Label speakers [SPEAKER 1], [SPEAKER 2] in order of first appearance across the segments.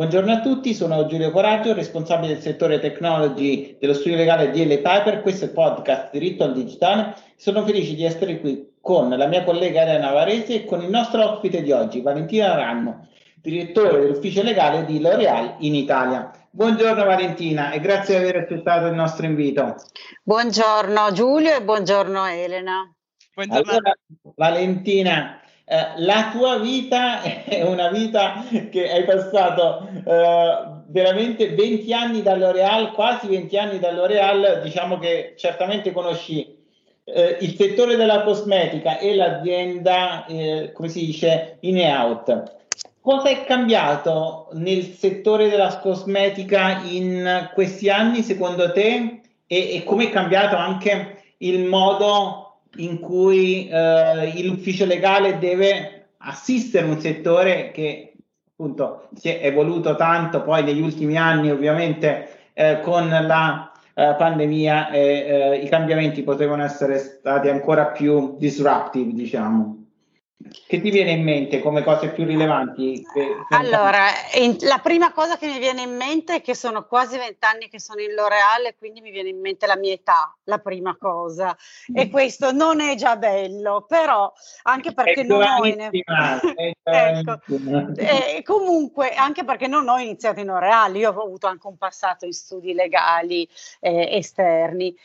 [SPEAKER 1] Buongiorno a tutti, sono Giulio Coraggio, responsabile del settore technology dello studio legale DL Piper. Questo è il podcast Diritto al Digitale. Sono felice di essere qui con la mia collega Elena Varese e con il nostro ospite di oggi, Valentina Ranno, direttore dell'ufficio legale di L'Oreal in Italia. Buongiorno Valentina e grazie di aver accettato il nostro invito.
[SPEAKER 2] Buongiorno Giulio e buongiorno Elena.
[SPEAKER 1] Buongiorno. Allora, Valentina, eh, la tua vita è una vita che hai passato eh, veramente 20 anni da L'Oreal, quasi 20 anni da L'Oreal, diciamo che certamente conosci eh, il settore della cosmetica e l'azienda, eh, come si dice, in out. Cosa è cambiato nel settore della cosmetica in questi anni secondo te e, e come è cambiato anche il modo in cui eh, l'ufficio legale deve assistere un settore che appunto si è evoluto tanto poi negli ultimi anni ovviamente eh, con la eh, pandemia eh, i cambiamenti potevano essere stati ancora più disruptive diciamo che ti viene in mente come cose più rilevanti?
[SPEAKER 2] allora, in, la prima cosa che mi viene in mente è che sono quasi vent'anni che sono in L'Oreal e quindi mi viene in mente la mia età, la prima cosa. E mm. questo non è già bello, però anche perché non ho... In... ecco. e comunque, anche perché non ho iniziato in L'Oreal, io ho avuto anche un passato in studi legali eh, esterni.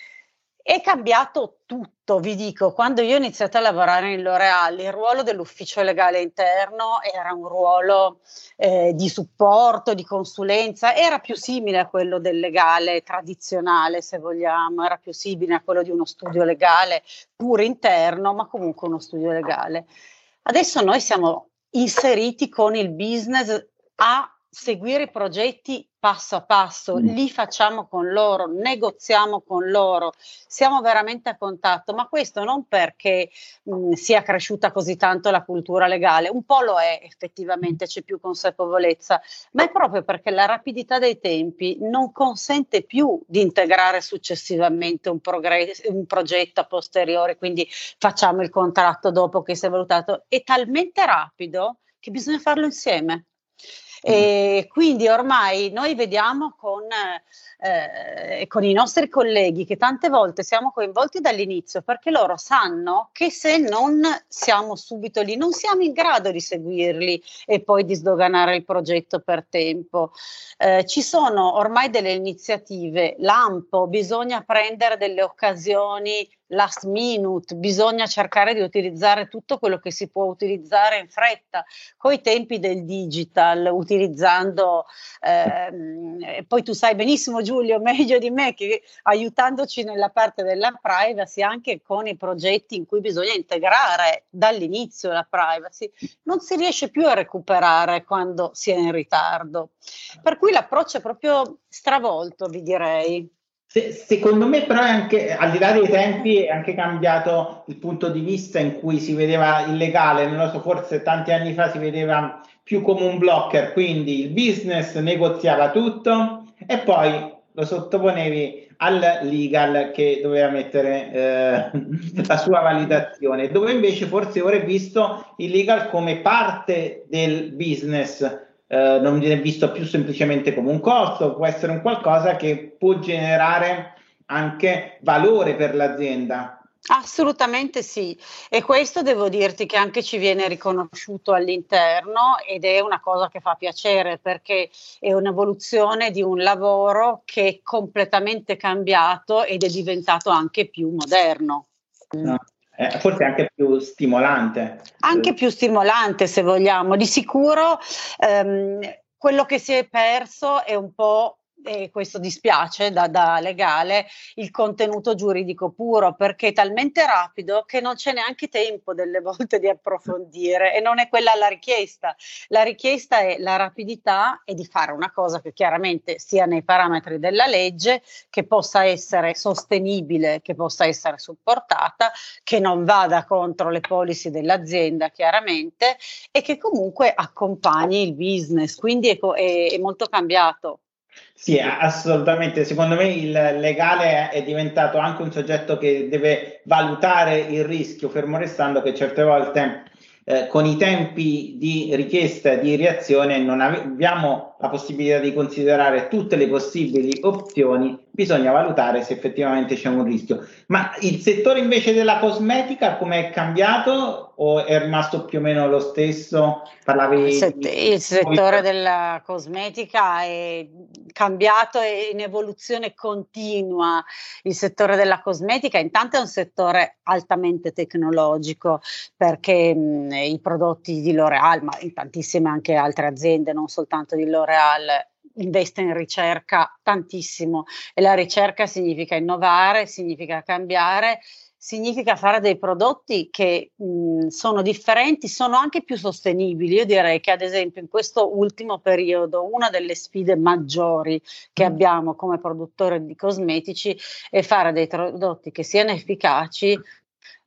[SPEAKER 2] È cambiato tutto, vi dico, quando io ho iniziato a lavorare in L'Oreal, il ruolo dell'ufficio legale interno era un ruolo eh, di supporto, di consulenza, era più simile a quello del legale tradizionale, se vogliamo, era più simile a quello di uno studio legale pure interno, ma comunque uno studio legale. Adesso noi siamo inseriti con il business a seguire i progetti passo a passo, mm. li facciamo con loro, negoziamo con loro, siamo veramente a contatto, ma questo non perché mh, mm, sia cresciuta così tanto la cultura legale, un po' lo è effettivamente, c'è più consapevolezza, ma è proprio perché la rapidità dei tempi non consente più di integrare successivamente un, progress- un progetto a posteriore, quindi facciamo il contratto dopo che si è valutato, è talmente rapido che bisogna farlo insieme. E quindi ormai noi vediamo con, eh, con, i nostri colleghi che tante volte siamo coinvolti dall'inizio perché loro sanno che se non siamo subito lì non siamo in grado di seguirli e poi di sdoganare il progetto per tempo. Eh, ci sono ormai delle iniziative, l'AMPO, bisogna prendere delle occasioni last minute, bisogna cercare di utilizzare tutto quello che si può utilizzare in fretta, coi tempi del digital, utilizzando, ehm, poi tu sai benissimo Giulio, meglio di me, che aiutandoci nella parte della privacy anche con i progetti in cui bisogna integrare dall'inizio la privacy, non si riesce più a recuperare quando si è in ritardo. Per cui l'approccio è proprio stravolto, vi direi.
[SPEAKER 1] Se, secondo me però è anche, al di là dei tempi, è anche cambiato il punto di vista in cui si vedeva il legale, non lo so, forse tanti anni fa si vedeva più come un blocker, quindi il business negoziava tutto e poi lo sottoponevi al legal che doveva mettere eh, la sua validazione, dove invece forse ora è visto il legal come parte del business eh, non viene visto più semplicemente come un costo, può essere un qualcosa che può generare anche valore per l'azienda.
[SPEAKER 2] Assolutamente sì, e questo devo dirti che anche ci viene riconosciuto all'interno ed è una cosa che fa piacere perché è un'evoluzione di un lavoro che è completamente cambiato ed è diventato anche più moderno.
[SPEAKER 1] No eh, forse anche più stimolante.
[SPEAKER 2] Anche più stimolante se vogliamo. Di sicuro ehm, quello che si è perso è un po' e questo dispiace da, da, legale, il contenuto giuridico puro perché è talmente rapido che non c'è neanche tempo delle volte di approfondire e non è quella la richiesta. La richiesta è la rapidità e di fare una cosa che chiaramente sia nei parametri della legge, che possa essere sostenibile, che possa essere supportata, che non vada contro le policy dell'azienda chiaramente e che comunque accompagni il business. Quindi è, è, è molto cambiato.
[SPEAKER 1] Sì, assolutamente. Secondo me il legale è diventato anche un soggetto che deve valutare il rischio, fermo restando che certe volte eh, con i tempi di richiesta e di reazione non abbiamo la possibilità di considerare tutte le possibili opzioni, bisogna valutare se effettivamente c'è un rischio. Ma il settore invece della cosmetica come è cambiato o è rimasto più o meno lo stesso?
[SPEAKER 2] Parlavi il, set- il settore della cosmetica è cambiato e in evoluzione continua. Il settore della cosmetica intanto è un settore altamente tecnologico perché mh, i prodotti di L'Oreal, ma in tantissime anche altre aziende, non soltanto di L'Oreal, investe in ricerca tantissimo e la ricerca significa innovare, significa cambiare, significa fare dei prodotti che mh, sono differenti, sono anche più sostenibili. Io direi che ad esempio in questo ultimo periodo una delle sfide maggiori che mm. abbiamo come produttore di cosmetici è fare dei prodotti che siano efficaci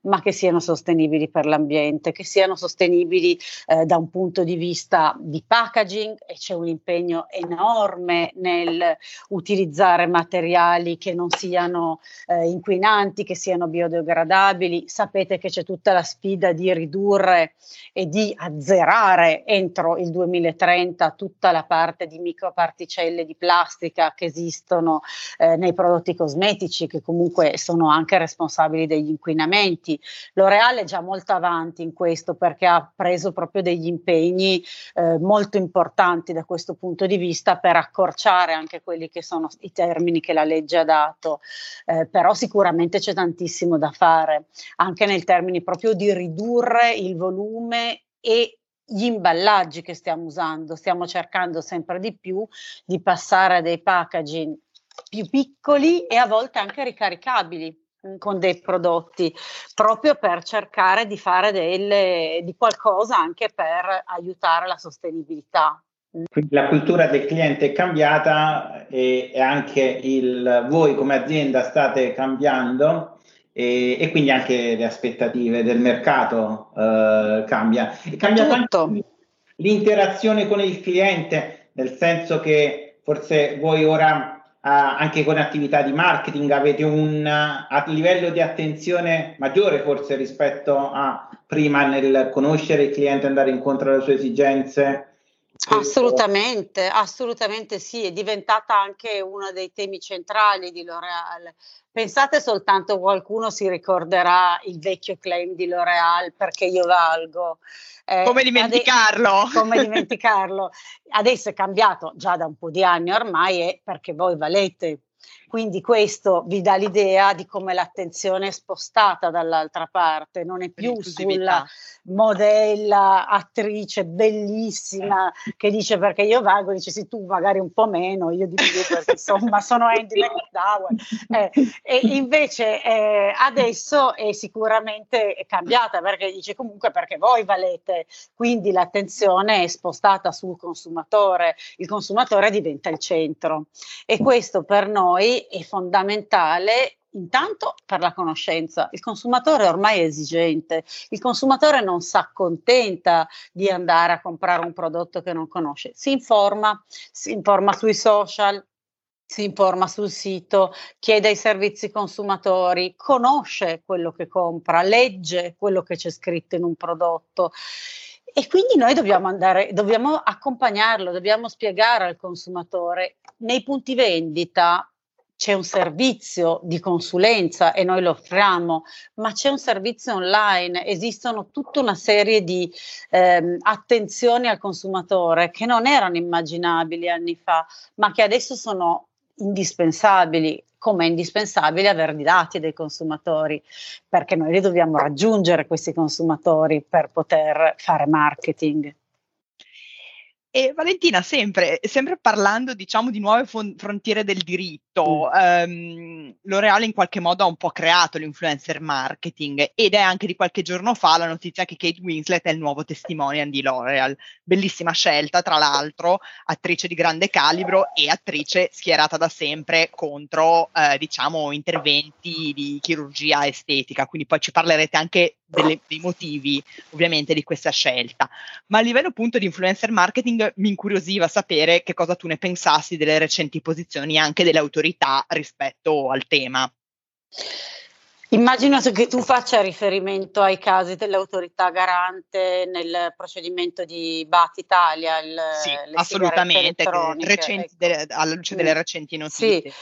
[SPEAKER 2] ma che siano sostenibili per l'ambiente, che siano sostenibili eh, da un punto di vista di packaging e c'è un impegno enorme nel utilizzare materiali che non siano eh, inquinanti, che siano biodegradabili. Sapete che c'è tutta la sfida di ridurre e di azzerare entro il 2030 tutta la parte di microparticelle di plastica che esistono eh, nei prodotti cosmetici, che comunque sono anche responsabili degli inquinamenti L'Oreal è già molto avanti in questo perché ha preso proprio degli impegni eh, molto importanti da questo punto di vista per accorciare anche quelli che sono i termini che la legge ha dato. Eh, però sicuramente c'è tantissimo da fare, anche nel termine proprio di ridurre il volume e gli imballaggi che stiamo usando, stiamo cercando sempre di più di passare a dei packaging più piccoli e a volte anche ricaricabili con dei prodotti proprio per cercare di fare delle, di qualcosa anche per aiutare la sostenibilità.
[SPEAKER 1] Quindi la cultura del cliente è cambiata e, anche il, voi come azienda state cambiando e, e quindi anche le aspettative del mercato eh, cambia. E cambia tanto l'interazione con il cliente, nel senso che forse voi ora anche con attività di marketing avete un a livello di attenzione maggiore forse rispetto a prima nel conoscere il cliente, andare incontro alle sue esigenze?
[SPEAKER 2] Assolutamente, assolutamente sì, è diventata anche uno dei temi centrali di L'Oreal. Pensate soltanto qualcuno si ricorderà il vecchio claim di L'Oreal perché io valgo.
[SPEAKER 3] Eh, come dimenticarlo?
[SPEAKER 2] Ade- come dimenticarlo? Adesso è cambiato già da un po' di anni ormai è perché voi valete quindi questo vi dà l'idea di come l'attenzione è spostata dall'altra parte, non è più sulla modella, attrice bellissima che dice perché io valgo, dice sì tu magari un po' meno, io di più perché insomma sono Andy McDowell. Eh, e invece eh, adesso è sicuramente cambiata perché dice comunque perché voi valete, quindi l'attenzione è spostata sul consumatore, il consumatore diventa il centro. E questo per noi è fondamentale intanto per la conoscenza. Il consumatore ormai è esigente, il consumatore non si accontenta di andare a comprare un prodotto che non conosce, si informa, si informa sui social, si informa sul sito, chiede ai servizi consumatori, conosce quello che compra, legge quello che c'è scritto in un prodotto. E quindi noi dobbiamo andare, dobbiamo accompagnarlo, dobbiamo spiegare al consumatore. Nei punti vendita c'è un servizio di consulenza e noi lo offriamo, ma c'è un servizio online, esistono tutta una serie di ehm, attenzioni al consumatore che non erano immaginabili anni fa, ma che adesso sono indispensabili, come è indispensabile avere i dati dei consumatori, perché noi li dobbiamo raggiungere questi consumatori per poter fare marketing.
[SPEAKER 3] E Valentina, sempre, sempre parlando diciamo, di nuove fon- frontiere del diritto, mm. ehm, L'Oreal in qualche modo ha un po' creato l'influencer marketing ed è anche di qualche giorno fa la notizia che Kate Winslet è il nuovo testimonial di L'Oreal. Bellissima scelta, tra l'altro, attrice di grande calibro e attrice schierata da sempre contro eh, diciamo, interventi di chirurgia estetica, quindi poi ci parlerete anche delle, dei motivi ovviamente di questa scelta. Ma a livello appunto di influencer marketing mi incuriosiva sapere che cosa tu ne pensassi delle recenti posizioni anche delle autorità rispetto al tema.
[SPEAKER 2] Immagino che tu faccia riferimento ai casi dell'autorità garante nel procedimento di BAT Italia.
[SPEAKER 3] Il, sì, assolutamente, recenti, ecco. alla luce delle recenti notizie.
[SPEAKER 2] Sì.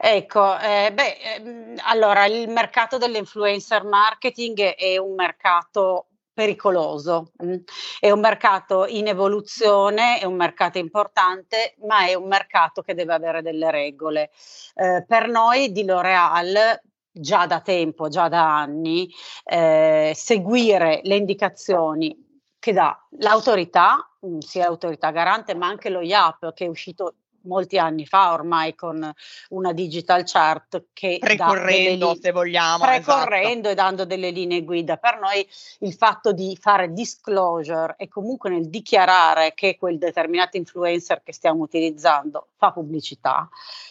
[SPEAKER 2] Ecco, eh, beh, ehm, allora il mercato dell'influencer marketing è un mercato pericoloso. Mm. è un mercato in evoluzione, è un mercato importante, ma è un mercato che deve avere delle regole. Eh, per noi di L'Oreal già da tempo, già da anni, eh, seguire le indicazioni che dà l'autorità, mm, sia l'autorità garante, ma anche lo IAP che è uscito molti anni fa ormai con una digital chart che
[SPEAKER 3] precorrendo li- se vogliamo
[SPEAKER 2] precorrendo esatto. e dando delle linee guida per noi il fatto di fare disclosure e comunque nel dichiarare che quel determinato influencer che stiamo utilizzando fa pubblicità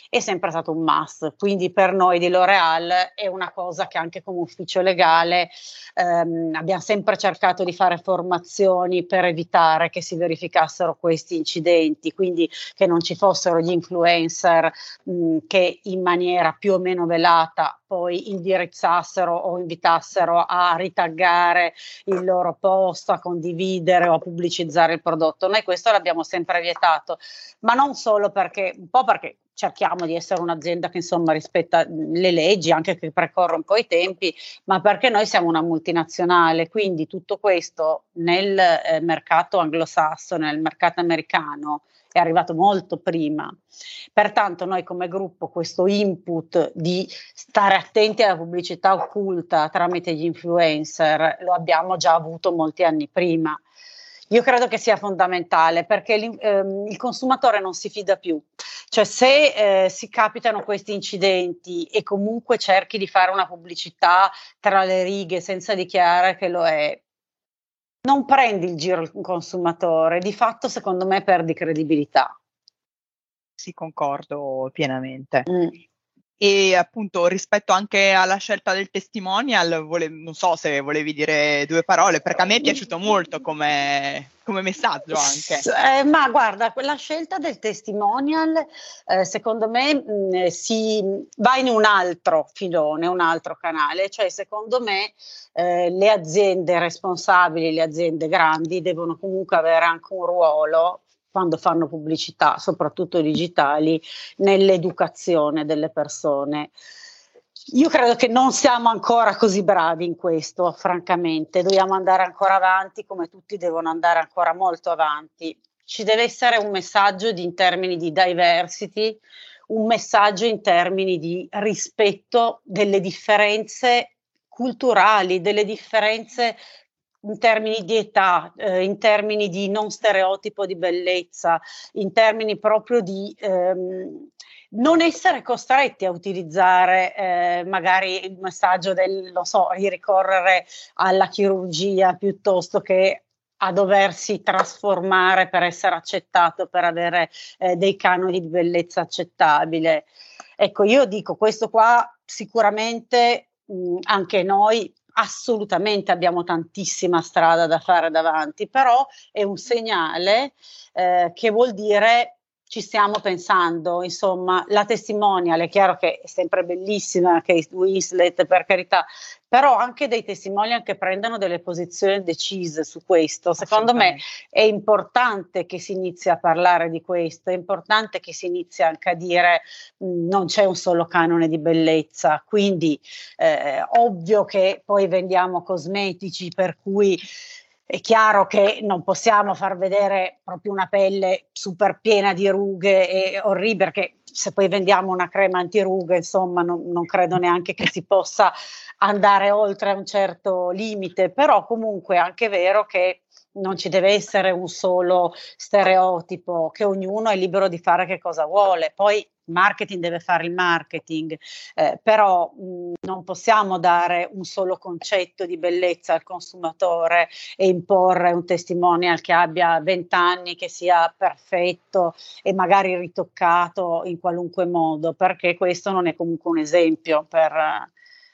[SPEAKER 2] è sempre stato un must. Quindi per noi di L'Oreal è una cosa che anche come ufficio legale ehm, abbiamo sempre cercato di fare formazioni per evitare che si verificassero questi incidenti, quindi che non ci fossero gli influencer mh, che in maniera più o meno velata poi indirizzassero o invitassero a ritaggare il loro post, a condividere o a pubblicizzare il prodotto. Noi questo l'abbiamo sempre vietato, ma non solo perché, un po' perché cerchiamo di essere un'azienda che insomma rispetta le leggi, anche che precorre un po' i tempi, ma perché noi siamo una multinazionale, quindi tutto questo nel eh, mercato anglosassone, nel mercato americano è arrivato molto prima. Pertanto noi come gruppo questo input di stare attenti alla pubblicità occulta tramite gli influencer lo abbiamo già avuto molti anni prima. Io credo che sia fondamentale perché ehm, il consumatore non si fida più. Cioè se eh, si capitano questi incidenti e comunque cerchi di fare una pubblicità tra le righe senza dichiarare che lo è, non prendi il giro il consumatore, di fatto secondo me perdi credibilità.
[SPEAKER 3] Sì, concordo pienamente. Mm e appunto rispetto anche alla scelta del testimonial, vole, non so se volevi dire due parole, perché a me è piaciuto molto come, come messaggio anche.
[SPEAKER 2] Eh, ma guarda, la scelta del testimonial eh, secondo me mh, si va in un altro filone, un altro canale, cioè secondo me eh, le aziende responsabili, le aziende grandi devono comunque avere anche un ruolo quando fanno pubblicità, soprattutto digitali, nell'educazione delle persone. Io credo che non siamo ancora così bravi in questo, francamente, dobbiamo andare ancora avanti come tutti devono andare ancora molto avanti. Ci deve essere un messaggio di, in termini di diversity, un messaggio in termini di rispetto delle differenze culturali, delle differenze in termini di età, eh, in termini di non stereotipo di bellezza, in termini proprio di ehm, non essere costretti a utilizzare eh, magari il messaggio del, lo so, di ricorrere alla chirurgia piuttosto che a doversi trasformare per essere accettato, per avere eh, dei canoni di bellezza accettabile. Ecco, io dico questo qua sicuramente mh, anche noi assolutamente abbiamo tantissima strada da fare davanti, però è un segnale eh, che vuol dire ci stiamo pensando, insomma, la testimonial è chiaro che è sempre bellissima, Kate Winslet per carità, però anche dei testimonial che prendano delle posizioni decise su questo. Secondo me è importante che si inizi a parlare di questo, è importante che si inizi anche a dire mh, mm, non c'è un solo canone di bellezza, quindi eh, ovvio che poi vendiamo cosmetici per cui è chiaro che non possiamo far vedere proprio una pelle super piena di rughe e orribile, perché se poi vendiamo una crema antirughe, insomma, non, non credo neanche che si possa andare oltre un certo limite, però comunque è anche vero che non ci deve essere un solo stereotipo, che ognuno è libero di fare che cosa vuole. Poi marketing deve fare il marketing, eh, però mh, non possiamo dare un solo concetto di bellezza al consumatore e imporre un testimonial che abbia 20 anni, che sia perfetto e magari ritoccato in qualunque modo, perché questo non è comunque un esempio per,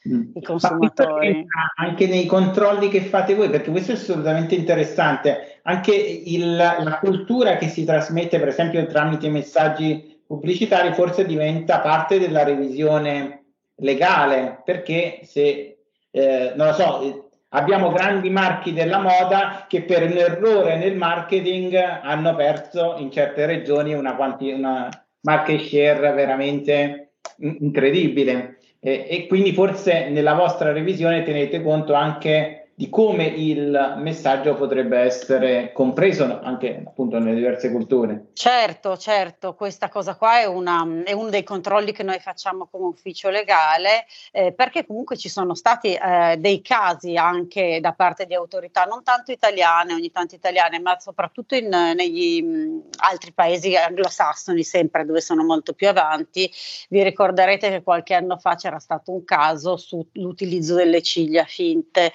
[SPEAKER 2] mm. i consumatori.
[SPEAKER 1] Anche nei controlli che fate voi, perché questo è assolutamente interessante, anche il, la cultura che si trasmette, per esempio, tramite messaggi pubblicitari, forse diventa parte della revisione legale, perché se, eh, non lo so, abbiamo grandi marchi della moda che per un errore nel marketing hanno perso in certe regioni una, quanti- una market share veramente incredibile. E, e quindi forse nella vostra revisione tenete conto anche di come il messaggio potrebbe essere compreso anche appunto nelle diverse culture.
[SPEAKER 2] Certo, certo, questa cosa qua è, una, è uno dei controlli che noi facciamo come ufficio legale, eh, perché comunque ci sono stati eh, dei casi anche da parte di autorità, non tanto italiane, ogni tanto italiane, ma soprattutto in, negli mh, altri paesi anglosassoni, sempre dove sono molto più avanti. Vi ricorderete che qualche anno fa c'era stato un caso sull'utilizzo delle ciglia finte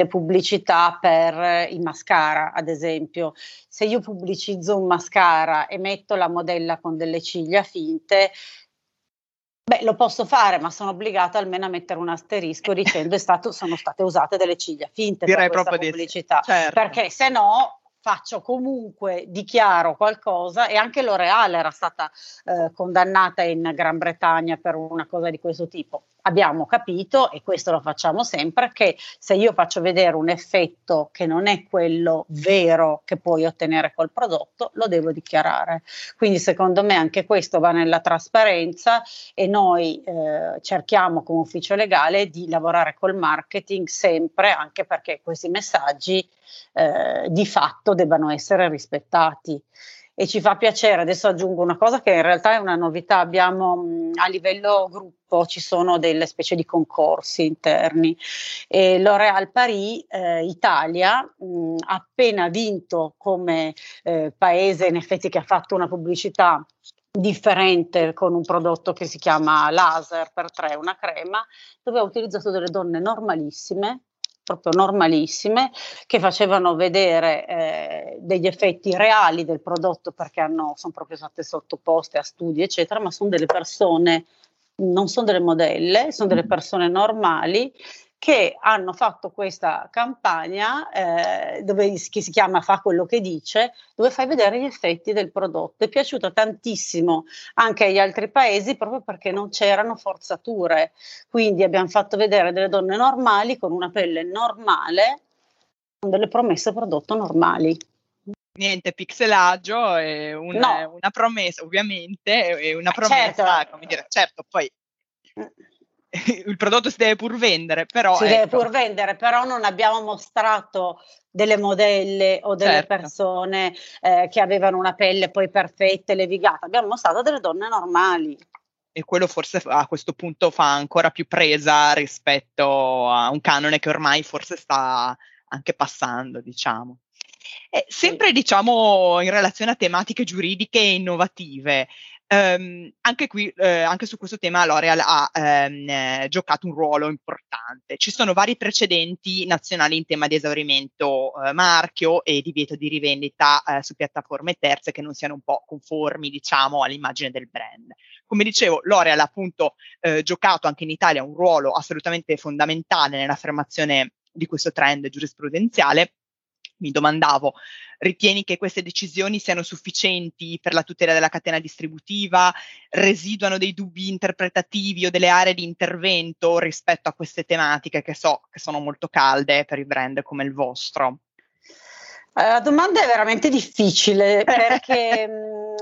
[SPEAKER 2] nelle pubblicità per i mascara, ad esempio. Se io pubblicizzo un mascara e metto la modella con delle ciglia finte, Beh, lo posso fare, ma sono obbligata almeno a mettere un asterisco dicendo che sono state usate delle ciglia finte
[SPEAKER 3] Direi
[SPEAKER 2] per questa pubblicità.
[SPEAKER 3] Certo.
[SPEAKER 2] Perché se no faccio comunque, dichiaro qualcosa e anche L'Oreal era stata eh, condannata in Gran Bretagna per una cosa di questo tipo abbiamo capito, e questo lo facciamo sempre, che se io faccio vedere un effetto che non è quello vero che puoi ottenere col prodotto, lo devo dichiarare. Quindi secondo me anche questo va nella trasparenza e noi eh, cerchiamo come ufficio legale di lavorare col marketing sempre, anche perché questi messaggi eh, di fatto debbano essere rispettati e ci fa piacere. Adesso aggiungo una cosa che in realtà è una novità, abbiamo mh, a livello gruppo ci sono delle specie di concorsi interni e L'Oréal Paris eh, Italia ha appena vinto come eh, paese in effetti che ha fatto una pubblicità differente con un prodotto che si chiama laser per tre, una crema, dove ha utilizzato delle donne normalissime proprio normalissime che facevano vedere eh, degli effetti reali del prodotto perché hanno, sono proprio state sottoposte a studi eccetera, ma sono delle persone, non sono delle modelle, sono delle persone normali che hanno fatto questa campagna eh, dove, che si chiama Fa quello che dice, dove fai vedere gli effetti del prodotto. È piaciuta tantissimo anche agli altri paesi proprio perché non c'erano forzature. Quindi abbiamo fatto vedere delle donne normali con una pelle normale, con delle promesse prodotto normali
[SPEAKER 3] niente pixelaggio, è una, no. una promessa, ovviamente, è una promessa, certo. come dire, certo, poi mm. il prodotto si deve pur vendere, però...
[SPEAKER 2] Si ecco. deve pur vendere, però non abbiamo mostrato delle modelle o delle certo. persone eh, che avevano una pelle poi perfetta e levigata, abbiamo mostrato delle donne normali.
[SPEAKER 3] E quello forse a questo punto fa ancora più presa rispetto a un canone che ormai forse sta anche passando, diciamo. Eh, sempre diciamo in relazione a tematiche giuridiche e innovative, Um, anche qui, eh, anche su questo tema, L'Oreal ha ehm, eh, giocato un ruolo importante. Ci sono vari precedenti nazionali in tema di esaurimento eh, marchio e divieto di rivendita eh, su piattaforme terze che non siano un po' conformi, diciamo, all'immagine del brand. Come dicevo, L'Oreal ha appunto giocato anche in Italia un ruolo assolutamente fondamentale nell'affermazione di questo trend giurisprudenziale mi domandavo, ritieni che queste decisioni siano sufficienti per la tutela della catena distributiva? Residuano dei dubbi interpretativi o delle aree di intervento rispetto a queste tematiche che so che sono molto calde per i brand come il vostro?
[SPEAKER 2] Eh, la domanda è veramente difficile perché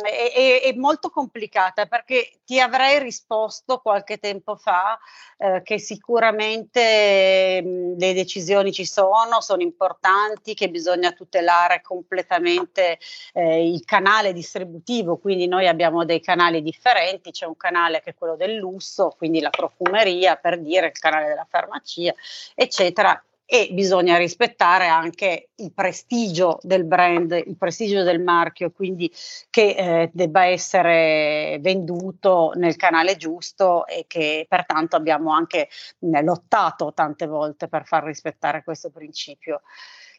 [SPEAKER 2] è, è, molto complicata perché ti avrei risposto qualche tempo fa eh, che sicuramente mh, le decisioni ci sono, sono importanti, che bisogna tutelare completamente eh, il canale distributivo, quindi noi abbiamo dei canali differenti, c'è un canale che è quello del lusso, quindi la profumeria per dire il canale della farmacia, eccetera, e bisogna rispettare anche il prestigio del brand, il prestigio del marchio, quindi che eh, debba essere venduto nel canale giusto e che pertanto abbiamo anche mh, lottato tante volte per far rispettare questo principio.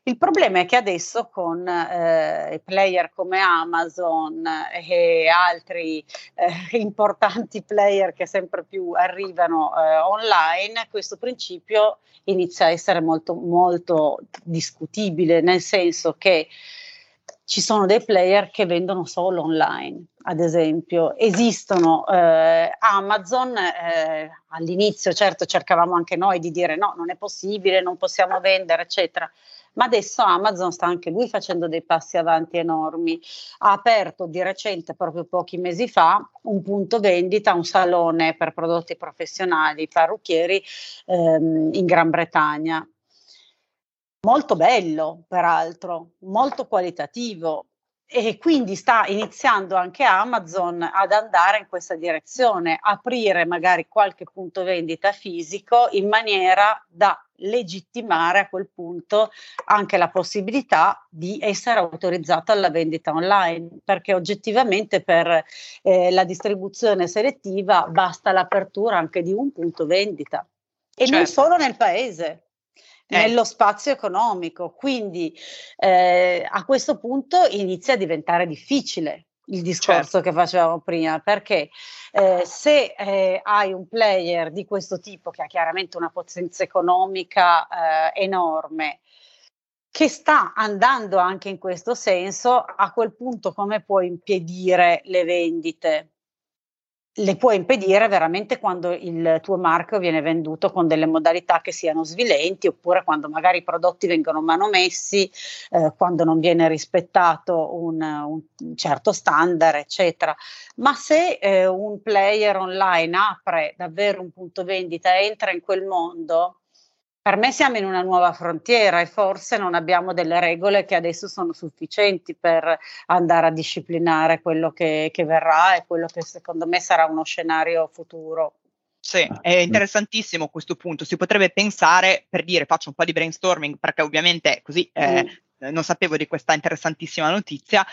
[SPEAKER 2] Il problema è che adesso con eh, player come Amazon e altri eh, importanti player che sempre più arrivano eh, online, questo principio inizia a essere molto, molto discutibile, nel senso che ci sono dei player che vendono solo online, ad esempio. Esistono eh, Amazon, eh, all'inizio certo cercavamo anche noi di dire no, non è possibile, non possiamo vendere, eccetera ma adesso Amazon sta anche lui facendo dei passi avanti enormi. Ha aperto di recente, proprio pochi mesi fa, un punto vendita, un salone per prodotti professionali, parrucchieri ehm, in Gran Bretagna. Molto bello, peraltro, molto qualitativo, e quindi sta iniziando anche Amazon ad andare in questa direzione, aprire magari qualche punto vendita fisico in maniera da legittimare a quel punto anche la possibilità di essere autorizzato alla vendita online, perché oggettivamente per eh, la distribuzione selettiva basta l'apertura anche di un punto vendita e certo. non solo nel paese nello spazio economico. Quindi eh, a questo punto inizia a diventare difficile il discorso certo. che facevamo prima, perché eh, se eh, hai un player di questo tipo che ha chiaramente una potenza economica eh, enorme, che sta andando anche in questo senso, a quel punto come puoi impedire le vendite? Le può impedire veramente quando il tuo marchio viene venduto con delle modalità che siano svilenti oppure quando magari i prodotti vengono manomessi, eh, quando non viene rispettato un, un, certo standard, eccetera. Ma se eh, un player online apre davvero un punto vendita e entra in quel mondo, per me siamo in una nuova frontiera e forse non abbiamo delle regole che adesso sono sufficienti per andare a disciplinare quello che, che verrà e quello che secondo me sarà uno scenario futuro.
[SPEAKER 3] Sì, è interessantissimo questo punto. Si potrebbe pensare, per dire, faccio un po' di brainstorming perché ovviamente così eh, mm. Non sapevo di questa interessantissima notizia,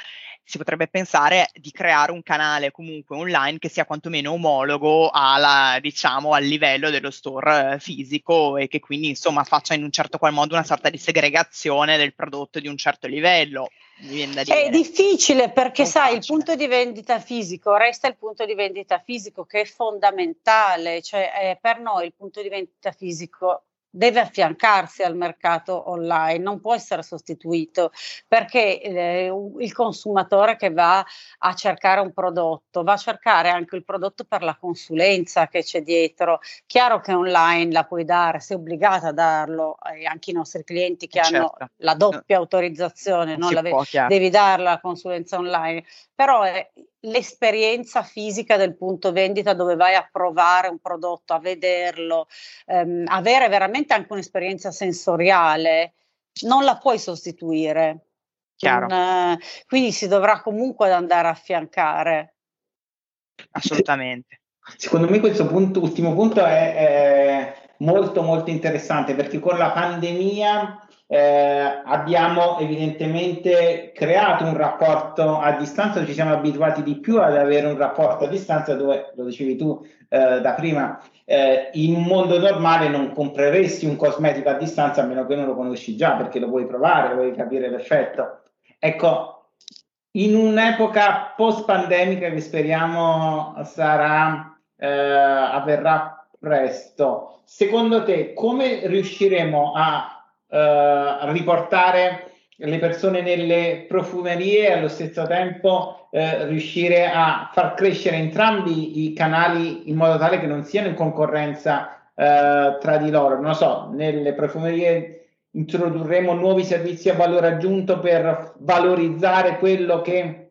[SPEAKER 3] si potrebbe pensare di creare un canale comunque online che sia quantomeno omologo alla, diciamo, al livello dello store eh, fisico e che quindi insomma faccia in un certo qual modo una sorta di segregazione del prodotto di un certo livello.
[SPEAKER 2] È difficile perché non sai, facile. il punto di vendita fisico resta il punto di vendita fisico che è fondamentale, cioè eh, per noi il punto di vendita fisico deve affiancarsi al mercato online, non può essere sostituito perché eh, il consumatore che va a cercare un prodotto va a cercare anche il prodotto per la consulenza che c'è dietro. Chiaro che online la puoi dare, sei obbligata a darlo, e anche i nostri clienti che certo. hanno la doppia autorizzazione, non non la, può, devi darla la consulenza online, però è, l'esperienza fisica del punto vendita dove vai a provare un prodotto, a vederlo, ehm, avere veramente anche un'esperienza sensoriale, non la puoi sostituire. Eh, quindi si dovrà comunque andare a affiancare.
[SPEAKER 3] Assolutamente.
[SPEAKER 1] Secondo me questo punto, ultimo punto è, è molto molto interessante perché con la pandemia eh, abbiamo evidentemente creato un rapporto a distanza, ci siamo abituati di più ad avere un rapporto a distanza dove, lo dicevi tu eh, da prima, eh, in un mondo normale non compreresti un cosmetico a distanza a meno che non lo conosci già perché lo puoi provare, vuoi capire l'effetto. Ecco, in un'epoca post-pandemica che speriamo sarà, eh, avverrà presto, secondo te come riusciremo a eh, riportare le persone nelle profumerie e allo stesso tempo eh, riuscire a far crescere entrambi i canali in modo tale che non siano in concorrenza eh, tra di loro. Non so, nelle profumerie introdurremo nuovi servizi a valore aggiunto per valorizzare quello che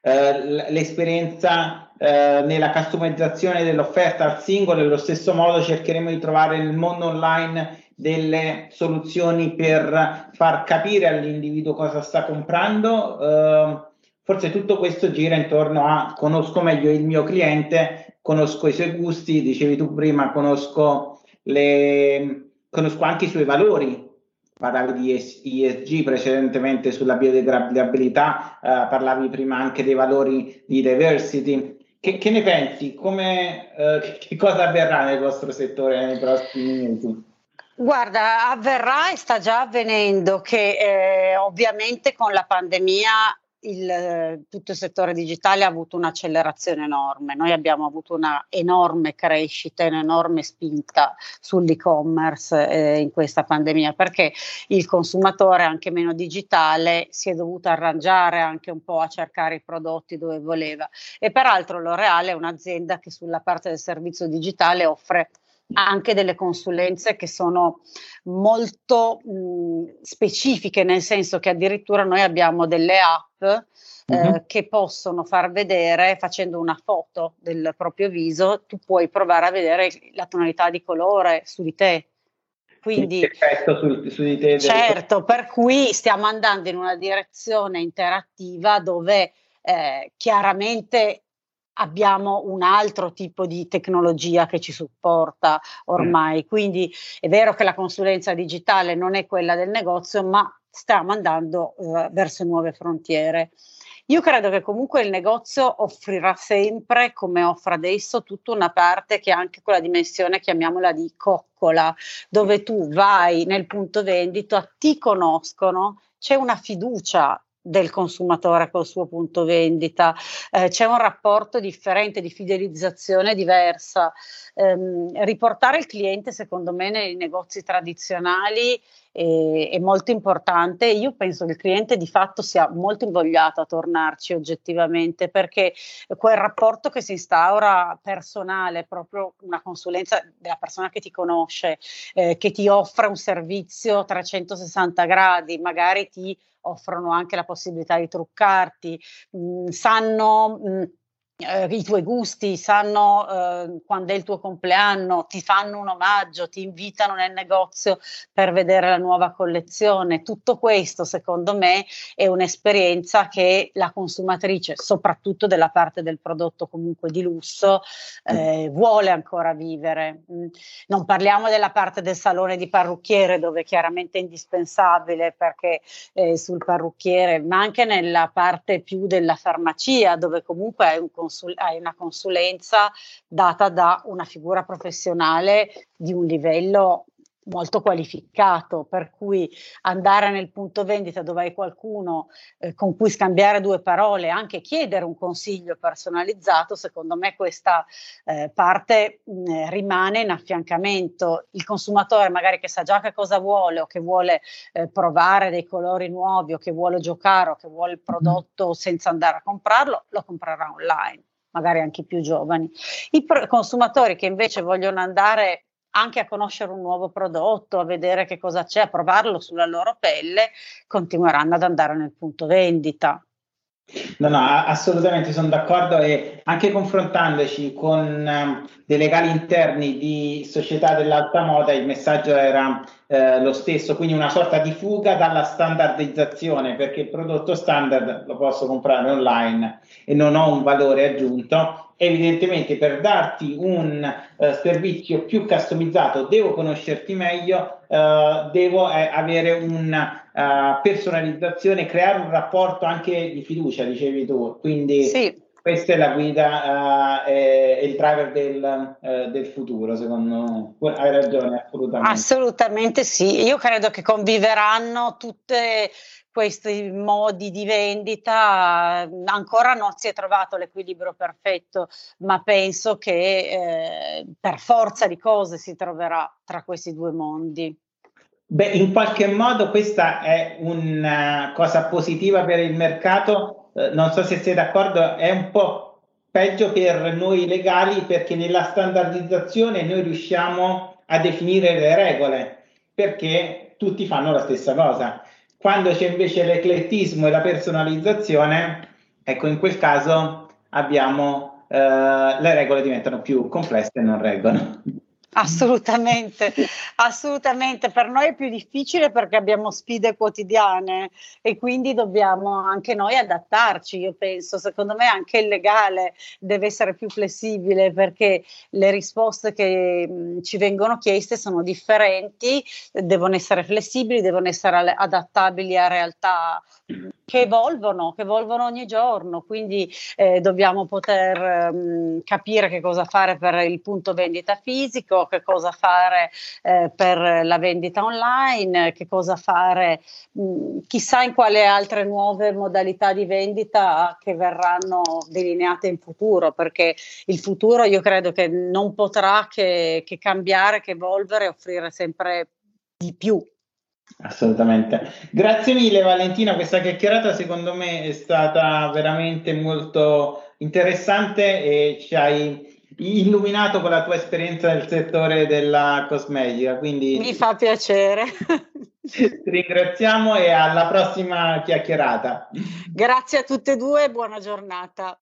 [SPEAKER 1] eh, l'esperienza eh, nella customizzazione dell'offerta al singolo, nello stesso modo cercheremo di trovare nel mondo online delle soluzioni per far capire all'individuo cosa sta comprando. Uh, forse tutto questo gira intorno a conosco meglio il mio cliente, conosco i suoi gusti, dicevi tu prima, conosco, le, conosco anche i suoi valori. Parlavi di ESG precedentemente sulla biodegradabilità, uh, parlavi prima anche dei valori di diversity. Che, che ne pensi? Come, uh, che cosa avverrà nel vostro settore nei prossimi mesi?
[SPEAKER 2] Guarda, avverrà e sta già avvenendo che eh, ovviamente con la pandemia il, tutto il settore digitale ha avuto un'accelerazione enorme. Noi abbiamo avuto una enorme crescita, un'enorme spinta sull'e-commerce eh, in questa pandemia perché il consumatore anche meno digitale si è dovuto arrangiare anche un po' a cercare i prodotti dove voleva. E peraltro L'Oreal è un'azienda che sulla parte del servizio digitale offre anche delle consulenze che sono molto mh, specifiche, nel senso che addirittura noi abbiamo delle app eh, uh-huh. che possono far vedere, facendo una foto del proprio viso, tu puoi provare a vedere la tonalità di colore su di te. Quindi, su, su di te certo, del... per cui stiamo andando in una direzione interattiva dove eh, chiaramente abbiamo un altro tipo di tecnologia che ci supporta ormai. Quindi è vero che la consulenza digitale non è quella del negozio, ma stiamo andando eh, verso nuove frontiere. Io credo che comunque il negozio offrirà sempre, come offre adesso, tutta una parte che ha anche quella dimensione, chiamiamola di coccola, dove tu vai nel punto vendita, ti conoscono, c'è una fiducia del consumatore col suo punto vendita, eh, c'è un rapporto differente di fidelizzazione diversa. Eh, riportare il cliente, secondo me, nei negozi tradizionali è, è, molto importante. Io penso che il cliente di fatto sia molto invogliato a tornarci oggettivamente perché quel rapporto che si instaura personale, proprio una consulenza della persona che ti conosce, eh, che ti offre un servizio 360 gradi, magari ti offrono anche la possibilità di truccarti, mh, mm, sanno mh, mm, eh, i tuoi gusti, sanno eh, quando è il tuo compleanno, ti fanno un omaggio, ti invitano nel negozio per vedere la nuova collezione. Tutto questo, secondo me, è un'esperienza che la consumatrice, soprattutto della parte del prodotto comunque di lusso, eh, vuole ancora vivere. Mm. Non parliamo della parte del salone di parrucchiere, dove chiaramente è indispensabile perché eh, sul parrucchiere, ma anche nella parte più della farmacia, dove comunque è un consul- hai una consulenza data da una figura professionale di un livello molto qualificato, per cui andare nel punto vendita dove hai qualcuno eh, con cui scambiare due parole, anche chiedere un consiglio personalizzato, secondo me questa eh, parte mh, rimane in affiancamento. Il consumatore magari che sa già che cosa vuole o che vuole eh, provare dei colori nuovi o che vuole giocare o che vuole il prodotto senza andare a comprarlo, lo comprerà online magari anche i più giovani. I consumatori che invece vogliono andare anche a conoscere un nuovo prodotto, a vedere che cosa c'è, a provarlo sulla loro pelle, continueranno ad andare nel punto vendita.
[SPEAKER 1] No, no, assolutamente sono d'accordo e anche confrontandoci con um, dei legali interni di società dell'alta moda il messaggio era eh, lo stesso, quindi una sorta di fuga dalla standardizzazione perché il prodotto standard lo posso comprare online e non ho un valore aggiunto. Evidentemente per darti un uh, servizio più customizzato devo conoscerti meglio, uh, devo eh, avere una uh, personalizzazione, creare un rapporto anche di fiducia, dicevi tu. Quindi sì questa è la guida e, il driver del, del, futuro, secondo me. Hai ragione, assolutamente.
[SPEAKER 2] Assolutamente sì. Io credo che conviveranno tutti questi modi di vendita. Ancora non si è trovato l'equilibrio perfetto, ma penso che eh, per forza di cose si troverà tra questi due mondi.
[SPEAKER 1] Beh, in qualche modo questa è una cosa positiva per il mercato eh, non so se sei d'accordo, è un po' peggio per noi legali perché nella standardizzazione noi riusciamo a definire le regole perché tutti fanno la stessa cosa. Quando c'è invece l'eclettismo e la personalizzazione, ecco in quel caso abbiamo eh, le regole diventano più complesse e non reggono.
[SPEAKER 2] Assolutamente, assolutamente. Per noi è più difficile perché abbiamo sfide quotidiane e quindi dobbiamo anche noi adattarci, io penso. Secondo me anche il legale deve essere più flessibile perché le risposte che mh, ci vengono chieste sono differenti, devono essere flessibili, devono essere adattabili a realtà che evolvono, che evolvono ogni giorno, quindi eh, dobbiamo poter um, capire che cosa fare per il punto vendita fisico, che cosa fare eh, per la vendita online, che cosa fare mh, chissà in quale altre nuove modalità di vendita che verranno delineate in futuro, perché il futuro io credo che non potrà che, che cambiare, che evolvere e offrire sempre di più
[SPEAKER 1] Assolutamente. Grazie mille Valentina, questa chiacchierata secondo me è stata veramente molto interessante e ci hai illuminato con la tua esperienza nel settore della cosmetica. Quindi
[SPEAKER 2] mi fa piacere.
[SPEAKER 1] Ti ringraziamo e alla prossima chiacchierata.
[SPEAKER 2] Grazie a tutte e due e buona giornata.